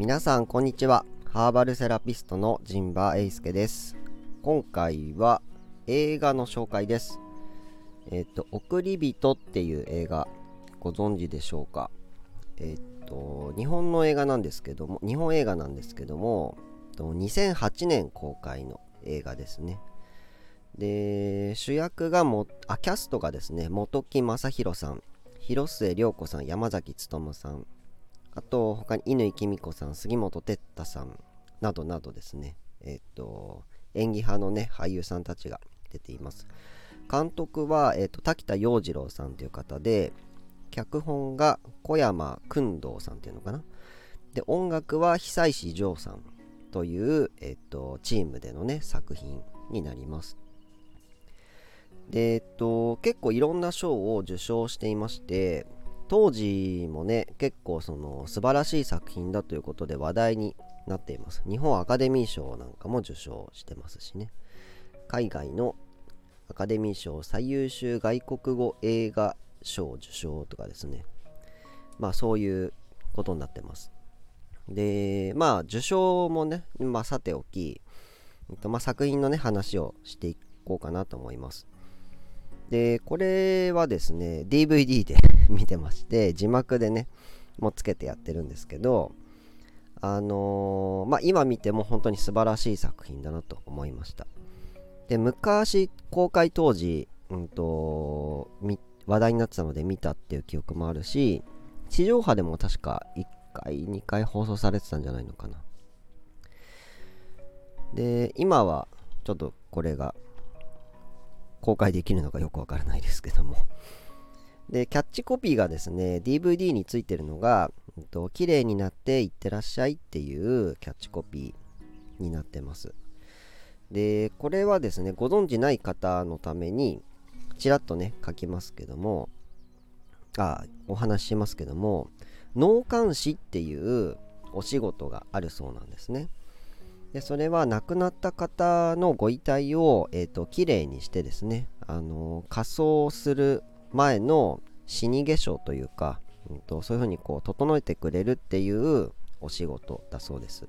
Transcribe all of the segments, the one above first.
皆さんこんにちは。ハーバルセラピストの陣馬英介です。今回は映画の紹介です。えっ、と送り人っていう映画ご存知でしょうか？えっ、と日本の映画なんですけども日本映画なんですけども2008年公開の映画ですね。で主役がもあキャストがですね本木正宏さん広末涼子さん山崎努さんあと他に乾きみ子さん杉本哲太さんなどなどですね。えっ、と演技派のね俳優さんたちが出ています。監督は、えっと滝田洋次郎さんという方で脚本が小山君堂さんっていうのかな。で音楽は久石譲さんという、えっとチームでのね作品になります。で、えっと、結構いろんな賞を受賞していまして当時もね結構その素晴らしい作品だということで話題になっています。日本アカデミー賞なんかも受賞してますしね。海外のアカデミー賞最優秀外国語映画賞受賞とかですね。まあそういうことになってます。でまあ受賞もね、まあ、さておき、えっとまあ、作品のね話をしていこうかなと思います。で、これはですね、DVD で 見てまして、字幕でね、もつけてやってるんですけど、あのー、まあ、今見ても本当に素晴らしい作品だなと思いました。で、昔、公開当時、うんと、話題になってたので見たっていう記憶もあるし、地上波でも確か1回、2回放送されてたんじゃないのかな。で、今はちょっとこれが公開できるのかよくわからないですけども。で、キャッチコピーがですね、DVD についてるのが、えっと、綺麗になっていってらっしゃいっていうキャッチコピーになってます。で、これはですね、ご存知ない方のために、ちらっとね、書きますけども、あ、お話ししますけども、脳幹視っていうお仕事があるそうなんですね。でそれは亡くなった方のご遺体を、えーと、きれいにしてですね、あの仮装する前の死に化粧というか、うんと、そういうふうにこう整えてくれるっていうお仕事だそうです。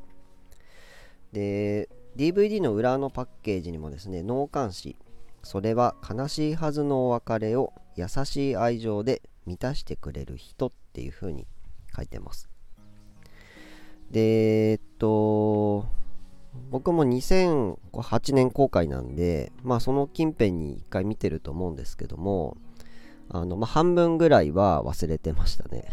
で DVD の裏のパッケージにもですね脳幹視それは悲しいはずのお別れを優しい愛情で満たしてくれる人っていうふうに書いてます。でえっと僕も2008年公開なんで、まあその近辺に一回見てると思うんですけども、あの、まあ半分ぐらいは忘れてましたね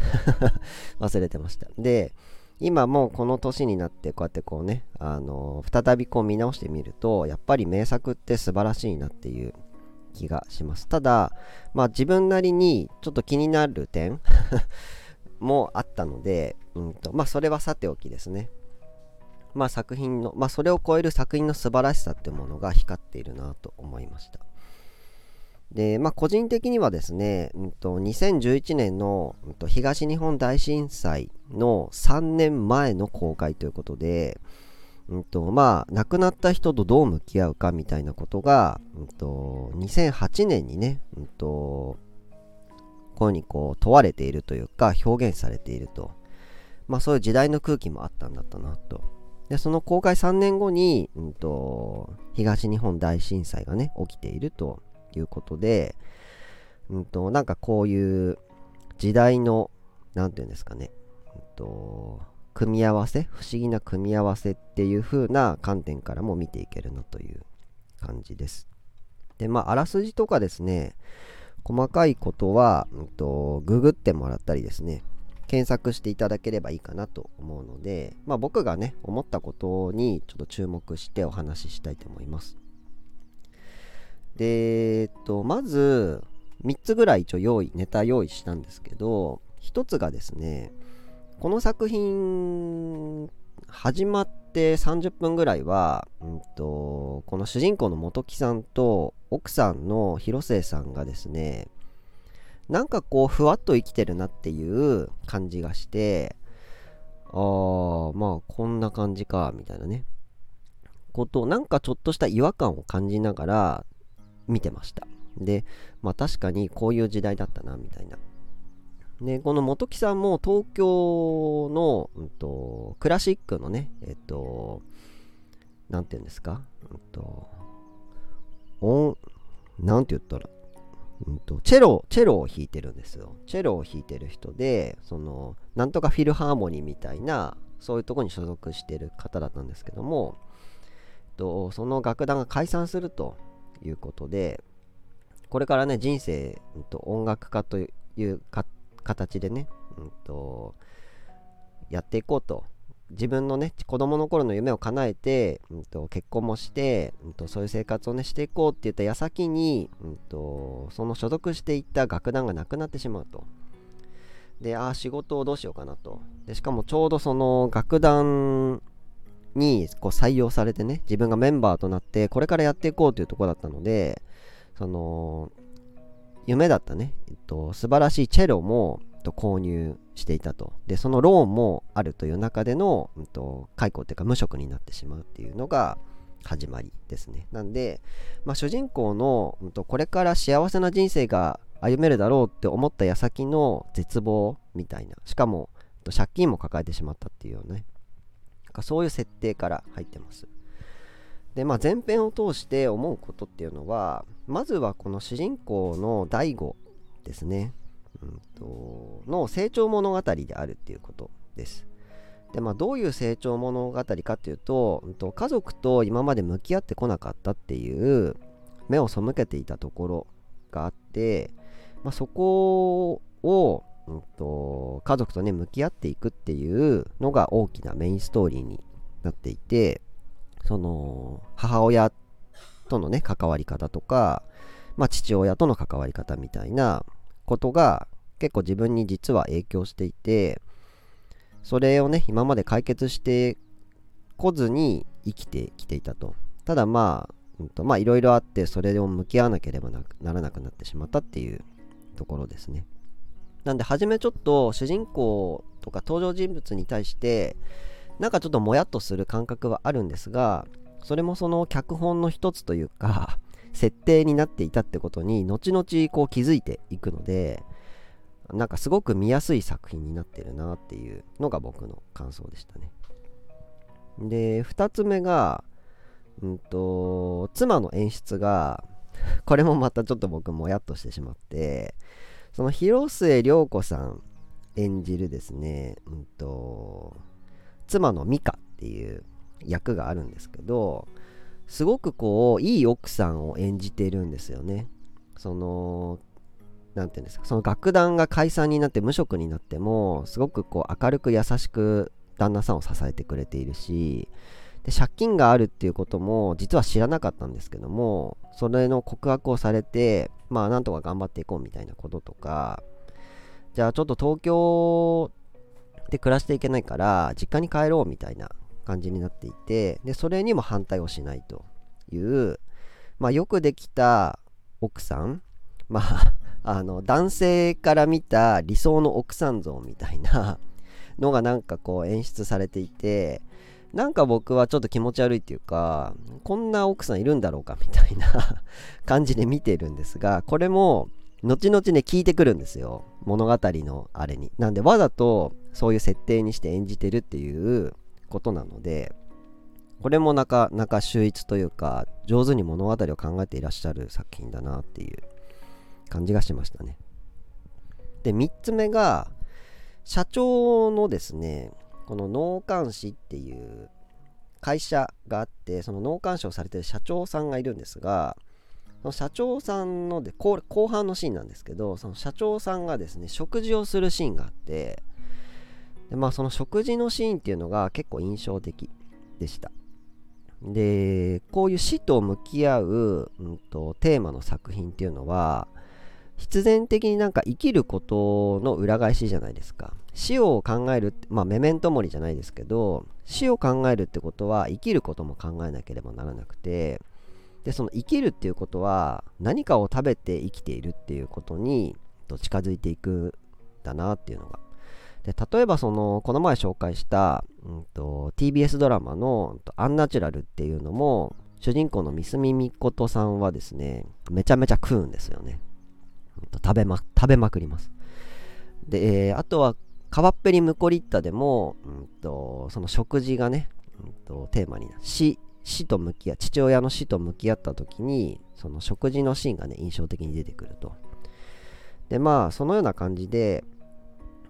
忘れてました。で、今もうこの年になってこうやってこうね、あの再びこう見直してみると、やっぱり名作って素晴らしいなっていう気がします。ただ、まあ自分なりにちょっと気になる点 もあったので、うんと、まあそれはさておきですね。まあ、作品の、まあ、それを超える作品の素晴らしさってものが光っているなと思いました。で、まあ、個人的にはですね、うんと、2011年の、うんと、東日本大震災の3年前の公開ということで、うんと、まあ、亡くなった人とどう向き合うかみたいなことが、うんと、2008年にね、うんと、こういうふうにこう問われているというか表現されていると。まあそういう時代の空気もあったんだったなとで、その公開3年後に、うんと、東日本大震災がね、起きているということで、うんと、なんかこういう時代の、なんていうんですかね、うんと、組み合わせ、不思議な組み合わせっていう風な観点からも見ていけるなという感じです。で、まあ、あらすじとかですね、細かいことは、うんと、ググってもらったりですね、検索していただければいいかなと思うので、まあ、僕がね思ったことにちょっと注目してお話ししたいと思います。で、えっと、まず3つぐらい一応用意ネタ用意したんですけど1つがですねこの作品始まって30分ぐらいは、うんと、この主人公の本木さんと奥さんの広末さんがですねなんかこうふわっと生きてるなっていう感じがしてああまあこんな感じかみたいなね。ことなんかちょっとした違和感を感じながら見てました。でまあ確かにこういう時代だったなみたいな。でこの本木さんも東京の、うんと、クラシックのねえっとなんて言うんですか、うんと、音なんて言ったらうんと、チェロチェロを弾いてるんですよ。チェロを弾いてる人でそのなんとかフィルハーモニーみたいなそういうとこに所属してる方だったんですけどもとその楽団が解散するということでこれからね人生、うん、と音楽家という形でね、うんと、やっていこうと自分のね子供の頃の夢を叶えて、うんと、結婚もして、うんと、そういう生活をねしていこうって言った矢先に、うんと、その所属していった楽団がなくなってしまうと。で、ああ、仕事をどうしようかなと。で、しかもちょうどその楽団にこう採用されてね、自分がメンバーとなって、これからやっていこうというとこだったので、その、夢だったね、えっと、素晴らしいチェロもえっと購入していたと。で、そのローンもあるという中での、うんと、解雇というか無職になってしまうっていうのが始まりですね。なんで、まあ、主人公の、うんと、これから幸せな人生が歩めるだろうって思った矢先の絶望みたいな。しかも、借金も抱えてしまったっていうね。かそういう設定から入ってます。で、まあ、前編を通して思うことっていうのは、まずはこの主人公の大悟ですね。うんと、の成長物語であるっていうことです。でまあ、どういう成長物語かっていうと、うんと、家族と今まで向き合ってこなかったっていう目を背けていたところがあって、まあ、そこを、うんと、家族とね向き合っていくっていうのが大きなメインストーリーになっていてその母親とのね関わり方とか、まあ、父親との関わり方みたいなことが結構自分に実は影響していてそれをね今まで解決してこずに生きてきていたと。ただまあ、うんと、まあいろいろあってそれを向き合わなければならなくなってしまったっていうところですね。なんで初めちょっと主人公とか登場人物に対してなんかちょっともやっとする感覚はあるんですがそれもその脚本の一つというか設定になっていたってことに後々こう気づいていくのでなんかすごく見やすい作品になってるなっていうのが僕の感想でしたね。で2つ目がうんと妻の演出がこれもまたちょっと僕もやっとしてしまってその広末涼子さん演じるですね、うんと妻の美香っていう役があるんですけどすごくこういい奥さんを演じてるんですよね。その何て言うんですかその楽団が解散になって無職になってもすごくこう明るく優しく旦那さんを支えてくれているしで借金があるっていうことも実は知らなかったんですけどもそれの告白をされてまあなんとか頑張っていこうみたいなこととかじゃあちょっと東京で暮らしていけないから実家に帰ろうみたいな感じになっていてでそれにも反対をしないという、まあ、よくできた奥さんまあ あの男性から見た理想の奥さん像みたいな のがなんかこう演出されていてなんか僕はちょっと気持ち悪いっていうかこんな奥さんいるんだろうかみたいな 感じで見てるんですがこれも後々ね聞いてくるんですよ。物語のあれに。なんでわざとそういう設定にして演じてるっていうことなのでこれもなかなか秀逸というか上手に物語を考えていらっしゃる作品だなっていう感じがしましたね。で3つ目が社長のですねこの納棺師っていう会社があってその納棺師をされてる社長さんがいるんですがその社長さんので後半のシーンなんですけどその社長さんがですね食事をするシーンがあってでまあその食事のシーンっていうのが結構印象的でした。でこういう死と向き合う、うんと、テーマの作品っていうのは必然的になんか生きることの裏返しじゃないですか。死を考えるまあメメントモリじゃないですけど死を考えるってことは生きることも考えなければならなくてでその生きるっていうことは何かを食べて生きているっていうことにと近づいていくんだなっていうのがで例えばそのこの前紹介した、うんと、TBS ドラマの「アンナチュラル」っていうのも主人公のミスミミコトさんはですねめちゃめちゃ食うんですよね。食べま食べまくります。で、えー、あとは川っぺりムコリッタでも、うんと、その食事がね、うんと、テーマになる。死死と向き合父親の死と向き合った時にその食事のシーンがね印象的に出てくると。でまあそのような感じで、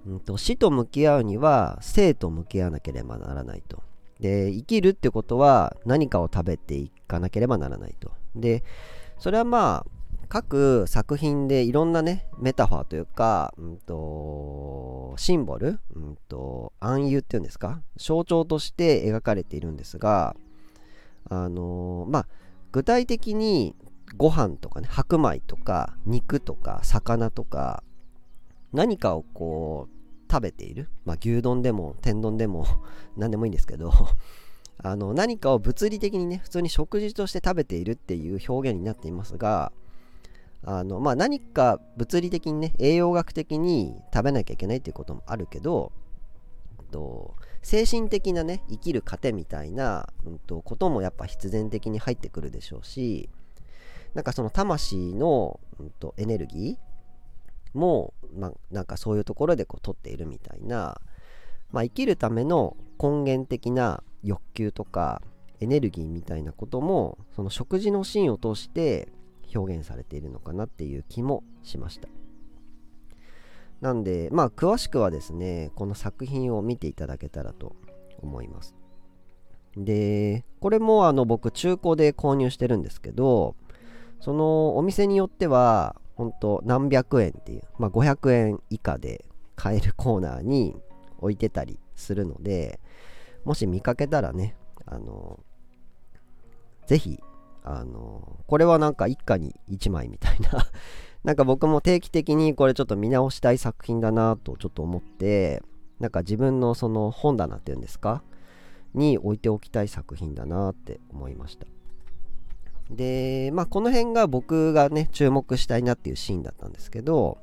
うんと、死と向き合うには生と向き合わなければならないと。で生きるってことは何かを食べていかなければならないと。でそれはまあ各作品でいろんなねメタファーというか、うんと、シンボル、うんと、暗喩っていうんですか？象徴として描かれているんですがあのー、まあ具体的にご飯とかね白米とか肉とか魚とか何かをこう食べている、まあ、牛丼でも天丼でも 何でもいいんですけど あの何かを物理的にね普通に食事として食べているっていう表現になっていますがあの、まあ、何か物理的にね栄養学的に食べなきゃいけないっていうこともあるけどと精神的なね生きる糧みたいな、うんと、こともやっぱ必然的に入ってくるでしょうしなんかその魂の、うんと、エネルギーも、まあ、なんかそういうところでこう取っているみたいな、まあ、生きるための根源的な欲求とかエネルギーみたいなこともその食事のシーンを通して表現されているのかなっていう気もしました。なんでまあ詳しくはですねこの作品を見ていただけたらと思います。でこれもあの僕中古で購入してるんですけどそのお店によっては本当何百円っていう、まあ、500円以下で買えるコーナーに置いてたりするのでもし見かけたらねあのぜひあのこれはなんか一家に1枚みたいな。なんか僕も定期的にこれちょっと見直したい作品だなとちょっと思ってなんか自分のその本棚っていうんですか？に置いておきたい作品だなって思いました。でまあこの辺が僕がね注目したいなっていうシーンだったんですけど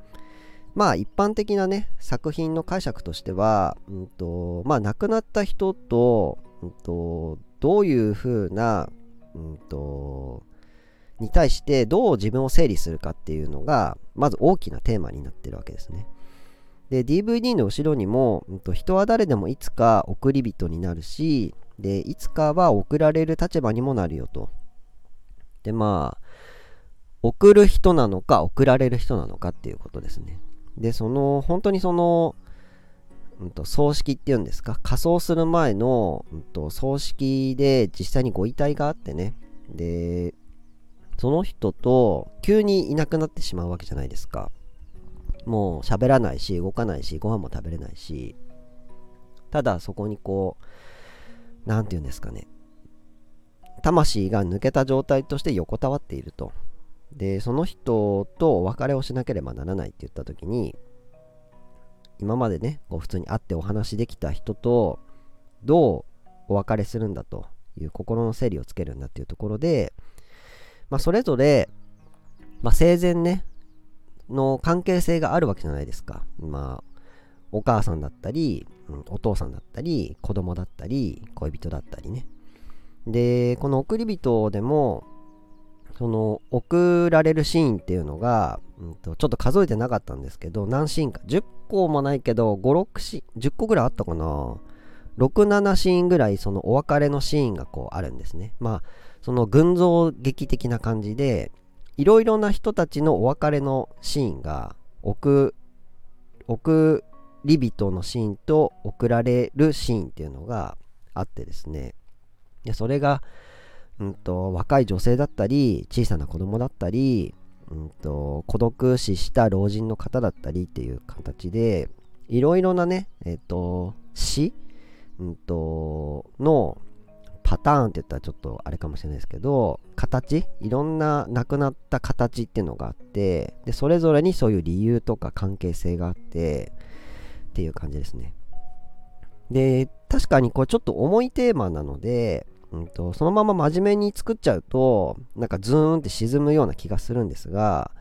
まあ一般的なね作品の解釈としては、うんとまあ、亡くなった人と,、うんとどういう風なうんと、に対してどう自分を整理するかっていうのが、まず大きなテーマになってるわけですね。で、DVD の後ろにも、うんと、人は誰でもいつか送り人になるし、で、いつかは送られる立場にもなるよと。で、まあ、送る人なのか送られる人なのかっていうことですね。で、その、本当にその、うんと、葬式っていうんですか？仮装する前の、うんと、葬式で実際にご遺体があってね。でその人と急にいなくなってしまうわけじゃないですか。もう喋らないし動かないしご飯も食べれないし。ただそこにこう何て言うんですかね。魂が抜けた状態として横たわっているとでその人とお別れをしなければならないって言った時に今までねこう普通に会ってお話できた人とどうお別れするんだという心の整理をつけるんだっていうところで、まあ、それぞれ、まあ、生前ねの関係性があるわけじゃないですか。まあお母さんだったり、お父さんだったり子供だったり恋人だったりねでこの送り人でもその送られるシーンっていうのが、うんと、ちょっと数えてなかったんですけど何シーンか。10個もないけど56シーン10個ぐらいあったかな。67シーンぐらいそのお別れのシーンがこうあるんですね。まあその群像劇的な感じでいろいろな人たちのお別れのシーンが送送り人のシーンと送られるシーンっていうのがあってですね。でそれがうんと、若い女性だったり小さな子供だったり、うんと、孤独死した老人の方だったりっていう形でいろいろなね、えっ、ー、と死、うんと、のパターンって言ったらちょっとあれかもしれないですけど形いろんな亡くなった形っていうのがあってでそれぞれにそういう理由とか関係性があってっていう感じですね。で確かにこれちょっと重いテーマなのでうんと、そのまま真面目に作っちゃうとなんかズーンって沈むような気がするんですが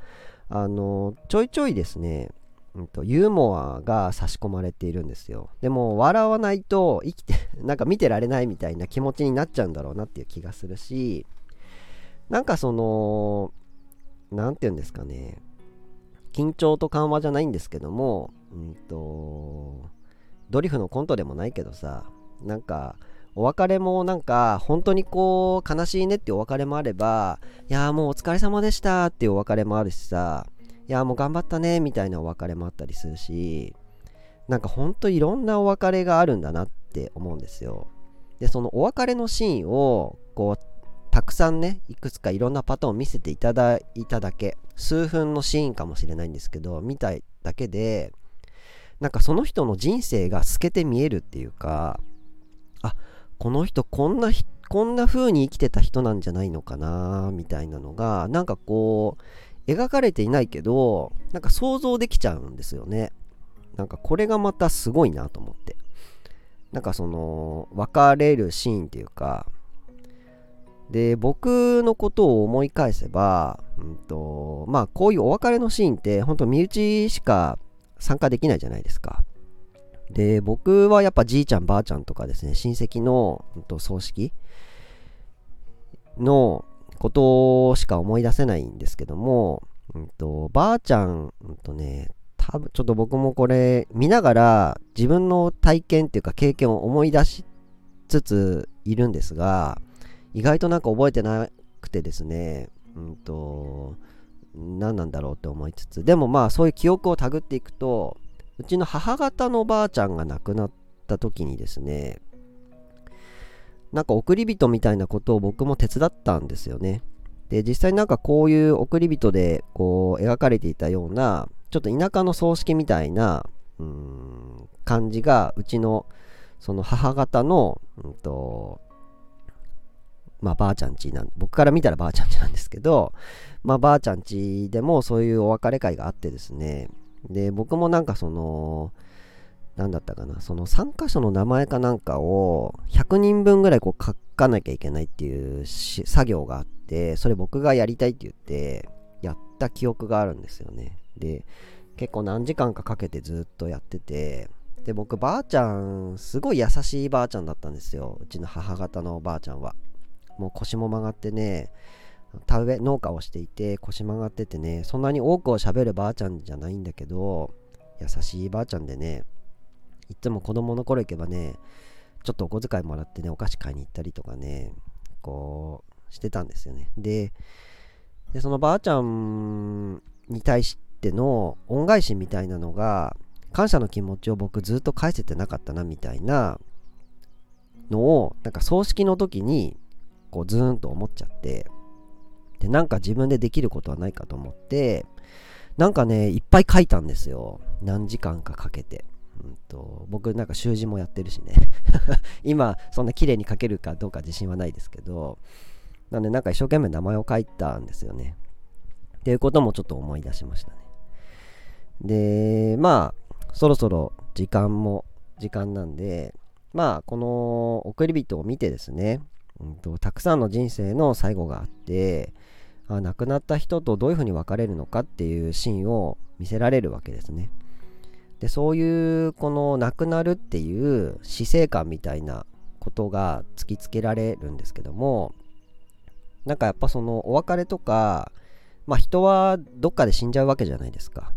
あのちょいちょいですね、うんと、ユーモアが差し込まれているんですよ。でも笑わないと生きて なんか見てられないみたいな気持ちになっちゃうんだろうなっていう気がするしなんかその何て言うんですかね緊張と緩和じゃないんですけども、うんと、ドリフのコントでもないけどさ、なんか、お別れもなんか、本当にこう、悲しいねってお別れもあれば、いやもうお疲れ様でしたっていうお別れもあるしさ、いやもう頑張ったねみたいなお別れもあったりするし、なんかほんといろんなお別れがあるんだなって思うんですよ。で、そのお別れのシーンを、こう、たくさんね、いくつかいろんなパターンを見せていただいただけ、数分のシーンかもしれないんですけど、見ただけで、なんかその人の人生が透けて見えるっていうか、あ、この人こんな、こんな風に生きてた人なんじゃないのかな、みたいなのが、なんかこう、描かれていないけど、なんか想像できちゃうんですよね。なんかこれがまたすごいなと思って。なんかその、別れるシーンっていうか、で、僕のことを思い返せば、うんと、まあこういうお別れのシーンって本当身内しか参加できないじゃないですか。で、僕はやっぱじいちゃんばあちゃんとかですね、親戚の、うん、と葬式のことしか思い出せないんですけども、うんと、ばあちゃん、うんとね、多分ちょっと僕もこれ見ながら自分の体験っていうか経験を思い出しつついるんですが、意外となんか覚えてなくてですね、うんと、何なんだろうって思いつつ、でもまあそういう記憶をたぐっていくと、うちの母方のばあちゃんが亡くなった時にですね、なんか送り人みたいなことを僕も手伝ったんですよね。で、実際なんかこういう送り人でこう描かれていたような、ちょっと田舎の葬式みたいな、うん、感じが、うちのその母方の、うんと、まあばあちゃんちなん僕から見たらばあちゃんちなんですけど、まあばあちゃんちでもそういうお別れ会があってですね、で、僕もなんかその、なんだったかな、その参加者の名前かなんかを100人分ぐらいこう書かなきゃいけないっていう作業があって、それ僕がやりたいって言って、やった記憶があるんですよね。で、結構何時間かかけてずっとやってて、で、僕ばあちゃん、すごい優しいばあちゃんだったんですよ。うちの母方のばあちゃんは。もう腰も曲がってね、田植え農家をしていて腰曲がっててねそんなに多くを喋るばあちゃんじゃないんだけど優しいばあちゃんでねいつも子供の頃行けばねちょっとお小遣いもらってねお菓子買いに行ったりとかねこうしてたんですよね。ででそのばあちゃんに対しての恩返しみたいなのが感謝の気持ちを僕ずっと返せてなかったなみたいなのをなんか葬式の時にこうズーンと思っちゃってなんか自分でできることはないかと思ってなんかねいっぱい書いたんですよ。何時間かかけて、うんと、僕なんか習字もやってるしね。今そんな綺麗に書けるかどうか自信はないですけどなんでなんか一生懸命名前を書いたんですよね。っていうこともちょっと思い出しましたね。でまあそろそろ時間も時間なんでまあこの送り人を見てですねうんと、たくさんの人生の最後があってあ亡くなった人とどういうふうに別れるのかっていうシーンを見せられるわけですね。でそういうこの亡くなるっていう死生観みたいなことが突きつけられるんですけどもなんかやっぱそのお別れとかまあ人はどっかで死んじゃうわけじゃないですか。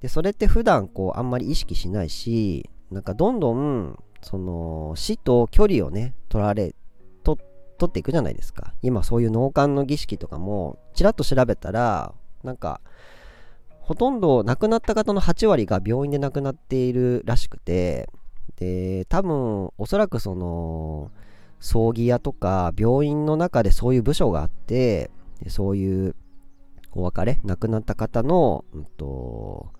でそれって普段こうあんまり意識しないしなんかどんどんその死と距離をね取られ取っていくじゃないですか。今そういう納棺の儀式とかも、ちらっと調べたら、なんか、ほとんど亡くなった方の8割が病院で亡くなっているらしくて、で、多分、おそらくその、葬儀屋とか病院の中でそういう部署があって、そういうお別れ、亡くなった方の、うんと、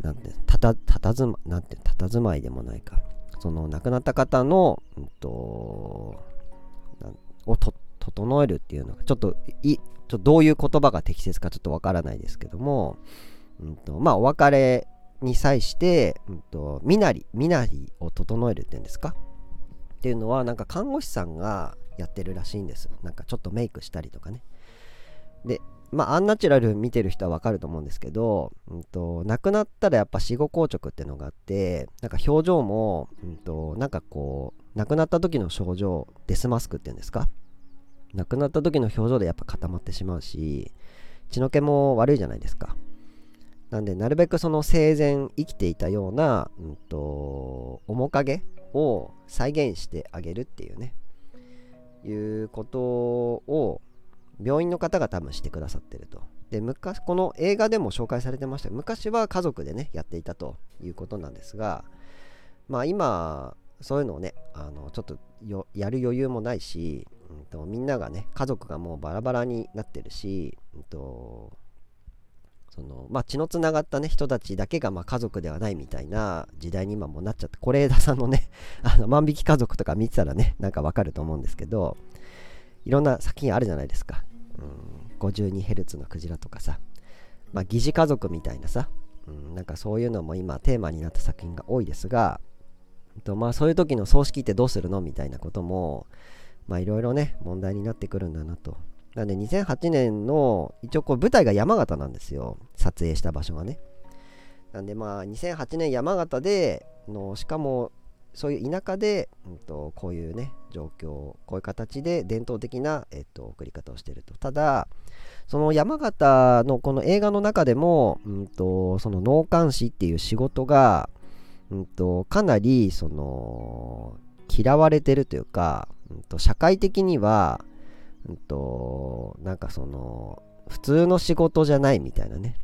なんて、たた、たたずま、なんて、たたずまいでもないか。その亡くなった方の、うんと、を整えるっていうのがちょっといちょっとどういう言葉が適切かちょっとわからないですけども、うんとまあ、お別れに際して、うんと、身なり身なりを整えるっていうんですか？っていうのはなんか看護師さんがやってるらしいんです。なんかちょっとメイクしたりとかね。でまあアンナチュラル見てる人はわかると思うんですけど、うんと、亡くなったらやっぱ死後硬直っていうのがあってなんか表情も、うんとなんかこう亡くなった時の症状デスマスクっていうんですか？亡くなった時の表情でやっぱ固まってしまうし血の気も悪いじゃないですか。なんでなるべくその生前生きていたような、うんと、面影を再現してあげるっていうね。いうことを病院の方が多分してくださってると。で昔この映画でも紹介されてました昔は家族でねやっていたということなんですがまあ今そういうのをねあのちょっとやる余裕もないし、うんと、みんながね家族がもうバラバラになってるし、うんとそのまあ、血のつながった、ね、人たちだけがま家族ではないみたいな時代に今もなっちゃって是枝さんのね あの万引き家族とか見てたらねなんかわかると思うんですけどいろんな作品あるじゃないですか、うん、52Hz のクジラとかさ、まあ、疑似家族みたいなさ、うん、なんかそういうのも今テーマになった作品が多いですが、とまあ、そういう時の葬式ってどうするのみたいなこともまあいろいろね問題になってくるんだなと。なんで2008年の一応こう舞台が山形なんですよ。撮影した場所がね。なんでまあ2008年山形でのしかもそういう田舎で、うんと、こういうね状況こういう形で伝統的な、えっと、送り方をしてると。ただその山形のこの映画の中でも、うんと、その農監視っていう仕事が、うんと、かなりその嫌われてるというか、うんと社会的にはうんと、なんかその、普通の仕事じゃないみたいなね。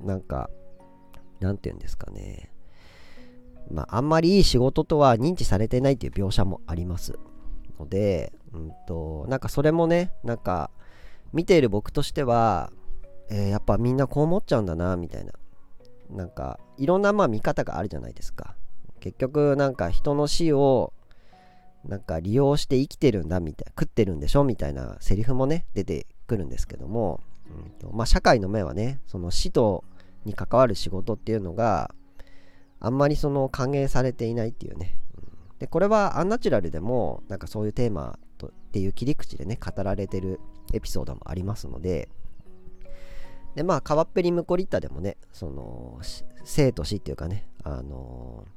なんか、なんて言うんですかね。まあ、あんまりいい仕事とは認知されてないっていう描写もありますので、うんと、なんかそれもね、なんか、見ている僕としては、えー、やっぱみんなこう思っちゃうんだな、みたいな。なんか、いろんなまあ見方があるじゃないですか。結局、なんか人の死をなんか利用して生きてるんだみたいな食ってるんでしょみたいなセリフもね出てくるんですけども、うんとまあ、社会の目はねその死とに関わる仕事っていうのがあんまりその歓迎されていないっていうね、うん、でこれはアンナチュラルでもなんかそういうテーマとっていう切り口でね語られてるエピソードもありますのででまあ川っぺりムコリッタでもねその生と死っていうかねあのー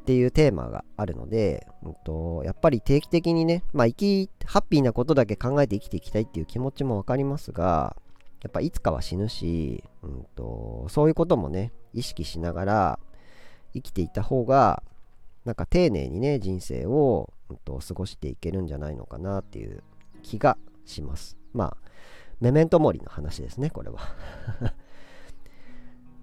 っていうテーマがあるので、うんと、やっぱり定期的にね、まあ、生き、ハッピーなことだけ考えて生きていきたいっていう気持ちもわかりますが、やっぱいつかは死ぬし、うんと、そういうこともね、意識しながら生きていた方が、なんか丁寧にね、人生を、うんと、過ごしていけるんじゃないのかなっていう気がします。まあ、メメントモリの話ですね、これは。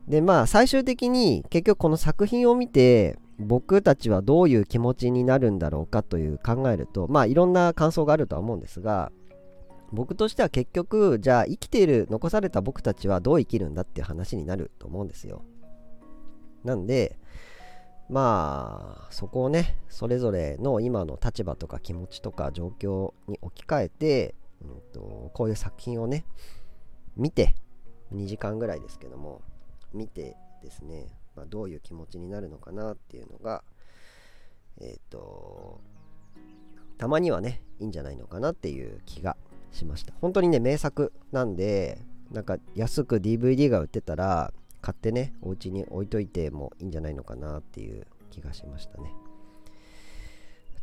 で、まあ、最終的に結局この作品を見て、僕たちはどういう気持ちになるんだろうかという考えるとまあいろんな感想があるとは思うんですが僕としては結局じゃあ生きている残された僕たちはどう生きるんだっていう話になると思うんですよ。なんでまあそこをねそれぞれの今の立場とか気持ちとか状況に置き換えて、うんと、こういう作品をね見て2時間ぐらいですけども見てですねまあ、どういう気持ちになるのかなっていうのがえっ、ー、とたまにはねいいんじゃないのかなっていう気がしました。本当にね名作なんでなんか安く DVD が売ってたら買ってねお家に置いといてもいいんじゃないのかなっていう気がしましたね。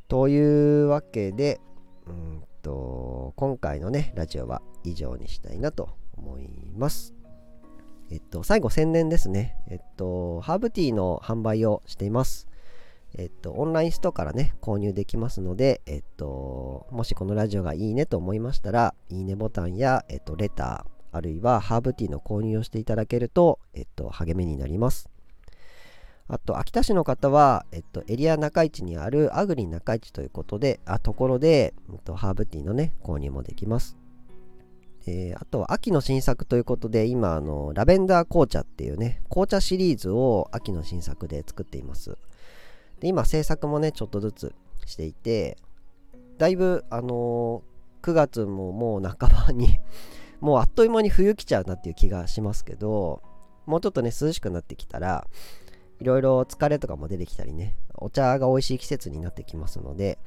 というわけでうんと今回のねラジオは以上にしたいなと思いますえっと、最後宣伝ですね。えっと、ハーブティーの販売をしています。えっと、オンラインストアからね、購入できますので、えっと、もしこのラジオがいいねと思いましたら、いいねボタンや、えっと、レター、あるいはハーブティーの購入をしていただけると、えっと、励みになります。あと、秋田市の方は、えっと、エリア中市にあるアグリ中市ということで、あ、ところで、えっと、ハーブティーのね、購入もできます。えー、あとは秋の新作ということで、今、あの、ラベンダー紅茶っていうね、紅茶シリーズを秋の新作で作っています。で、今、制作もね、ちょっとずつしていて、だいぶ、あのー、9月ももう半ばに もうあっという間に冬来ちゃうなっていう気がしますけど、もうちょっとね、涼しくなってきたら、いろいろ疲れとかも出てきたりね、お茶が美味しい季節になってきますので、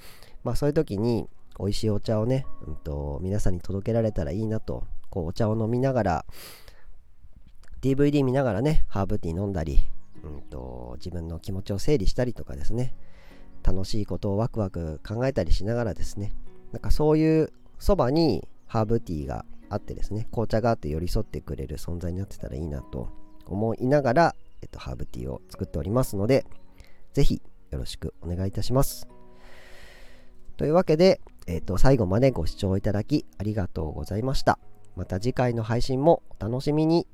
まあそういう時に、美味しいお茶をね、うんと、皆さんに届けられたらいいなと、こうお茶を飲みながら、DVD 見ながらね、ハーブティー飲んだり、うんと、自分の気持ちを整理したりとかですね、楽しいことをワクワク考えたりしながらですね、なんかそういうそばにハーブティーがあってですね、紅茶があって寄り添ってくれる存在になってたらいいなと思いながら、えっと、ハーブティーを作っておりますので、ぜひよろしくお願いいたします。というわけで、えっと、最後までご視聴いただきありがとうございました。また次回の配信もお楽しみに。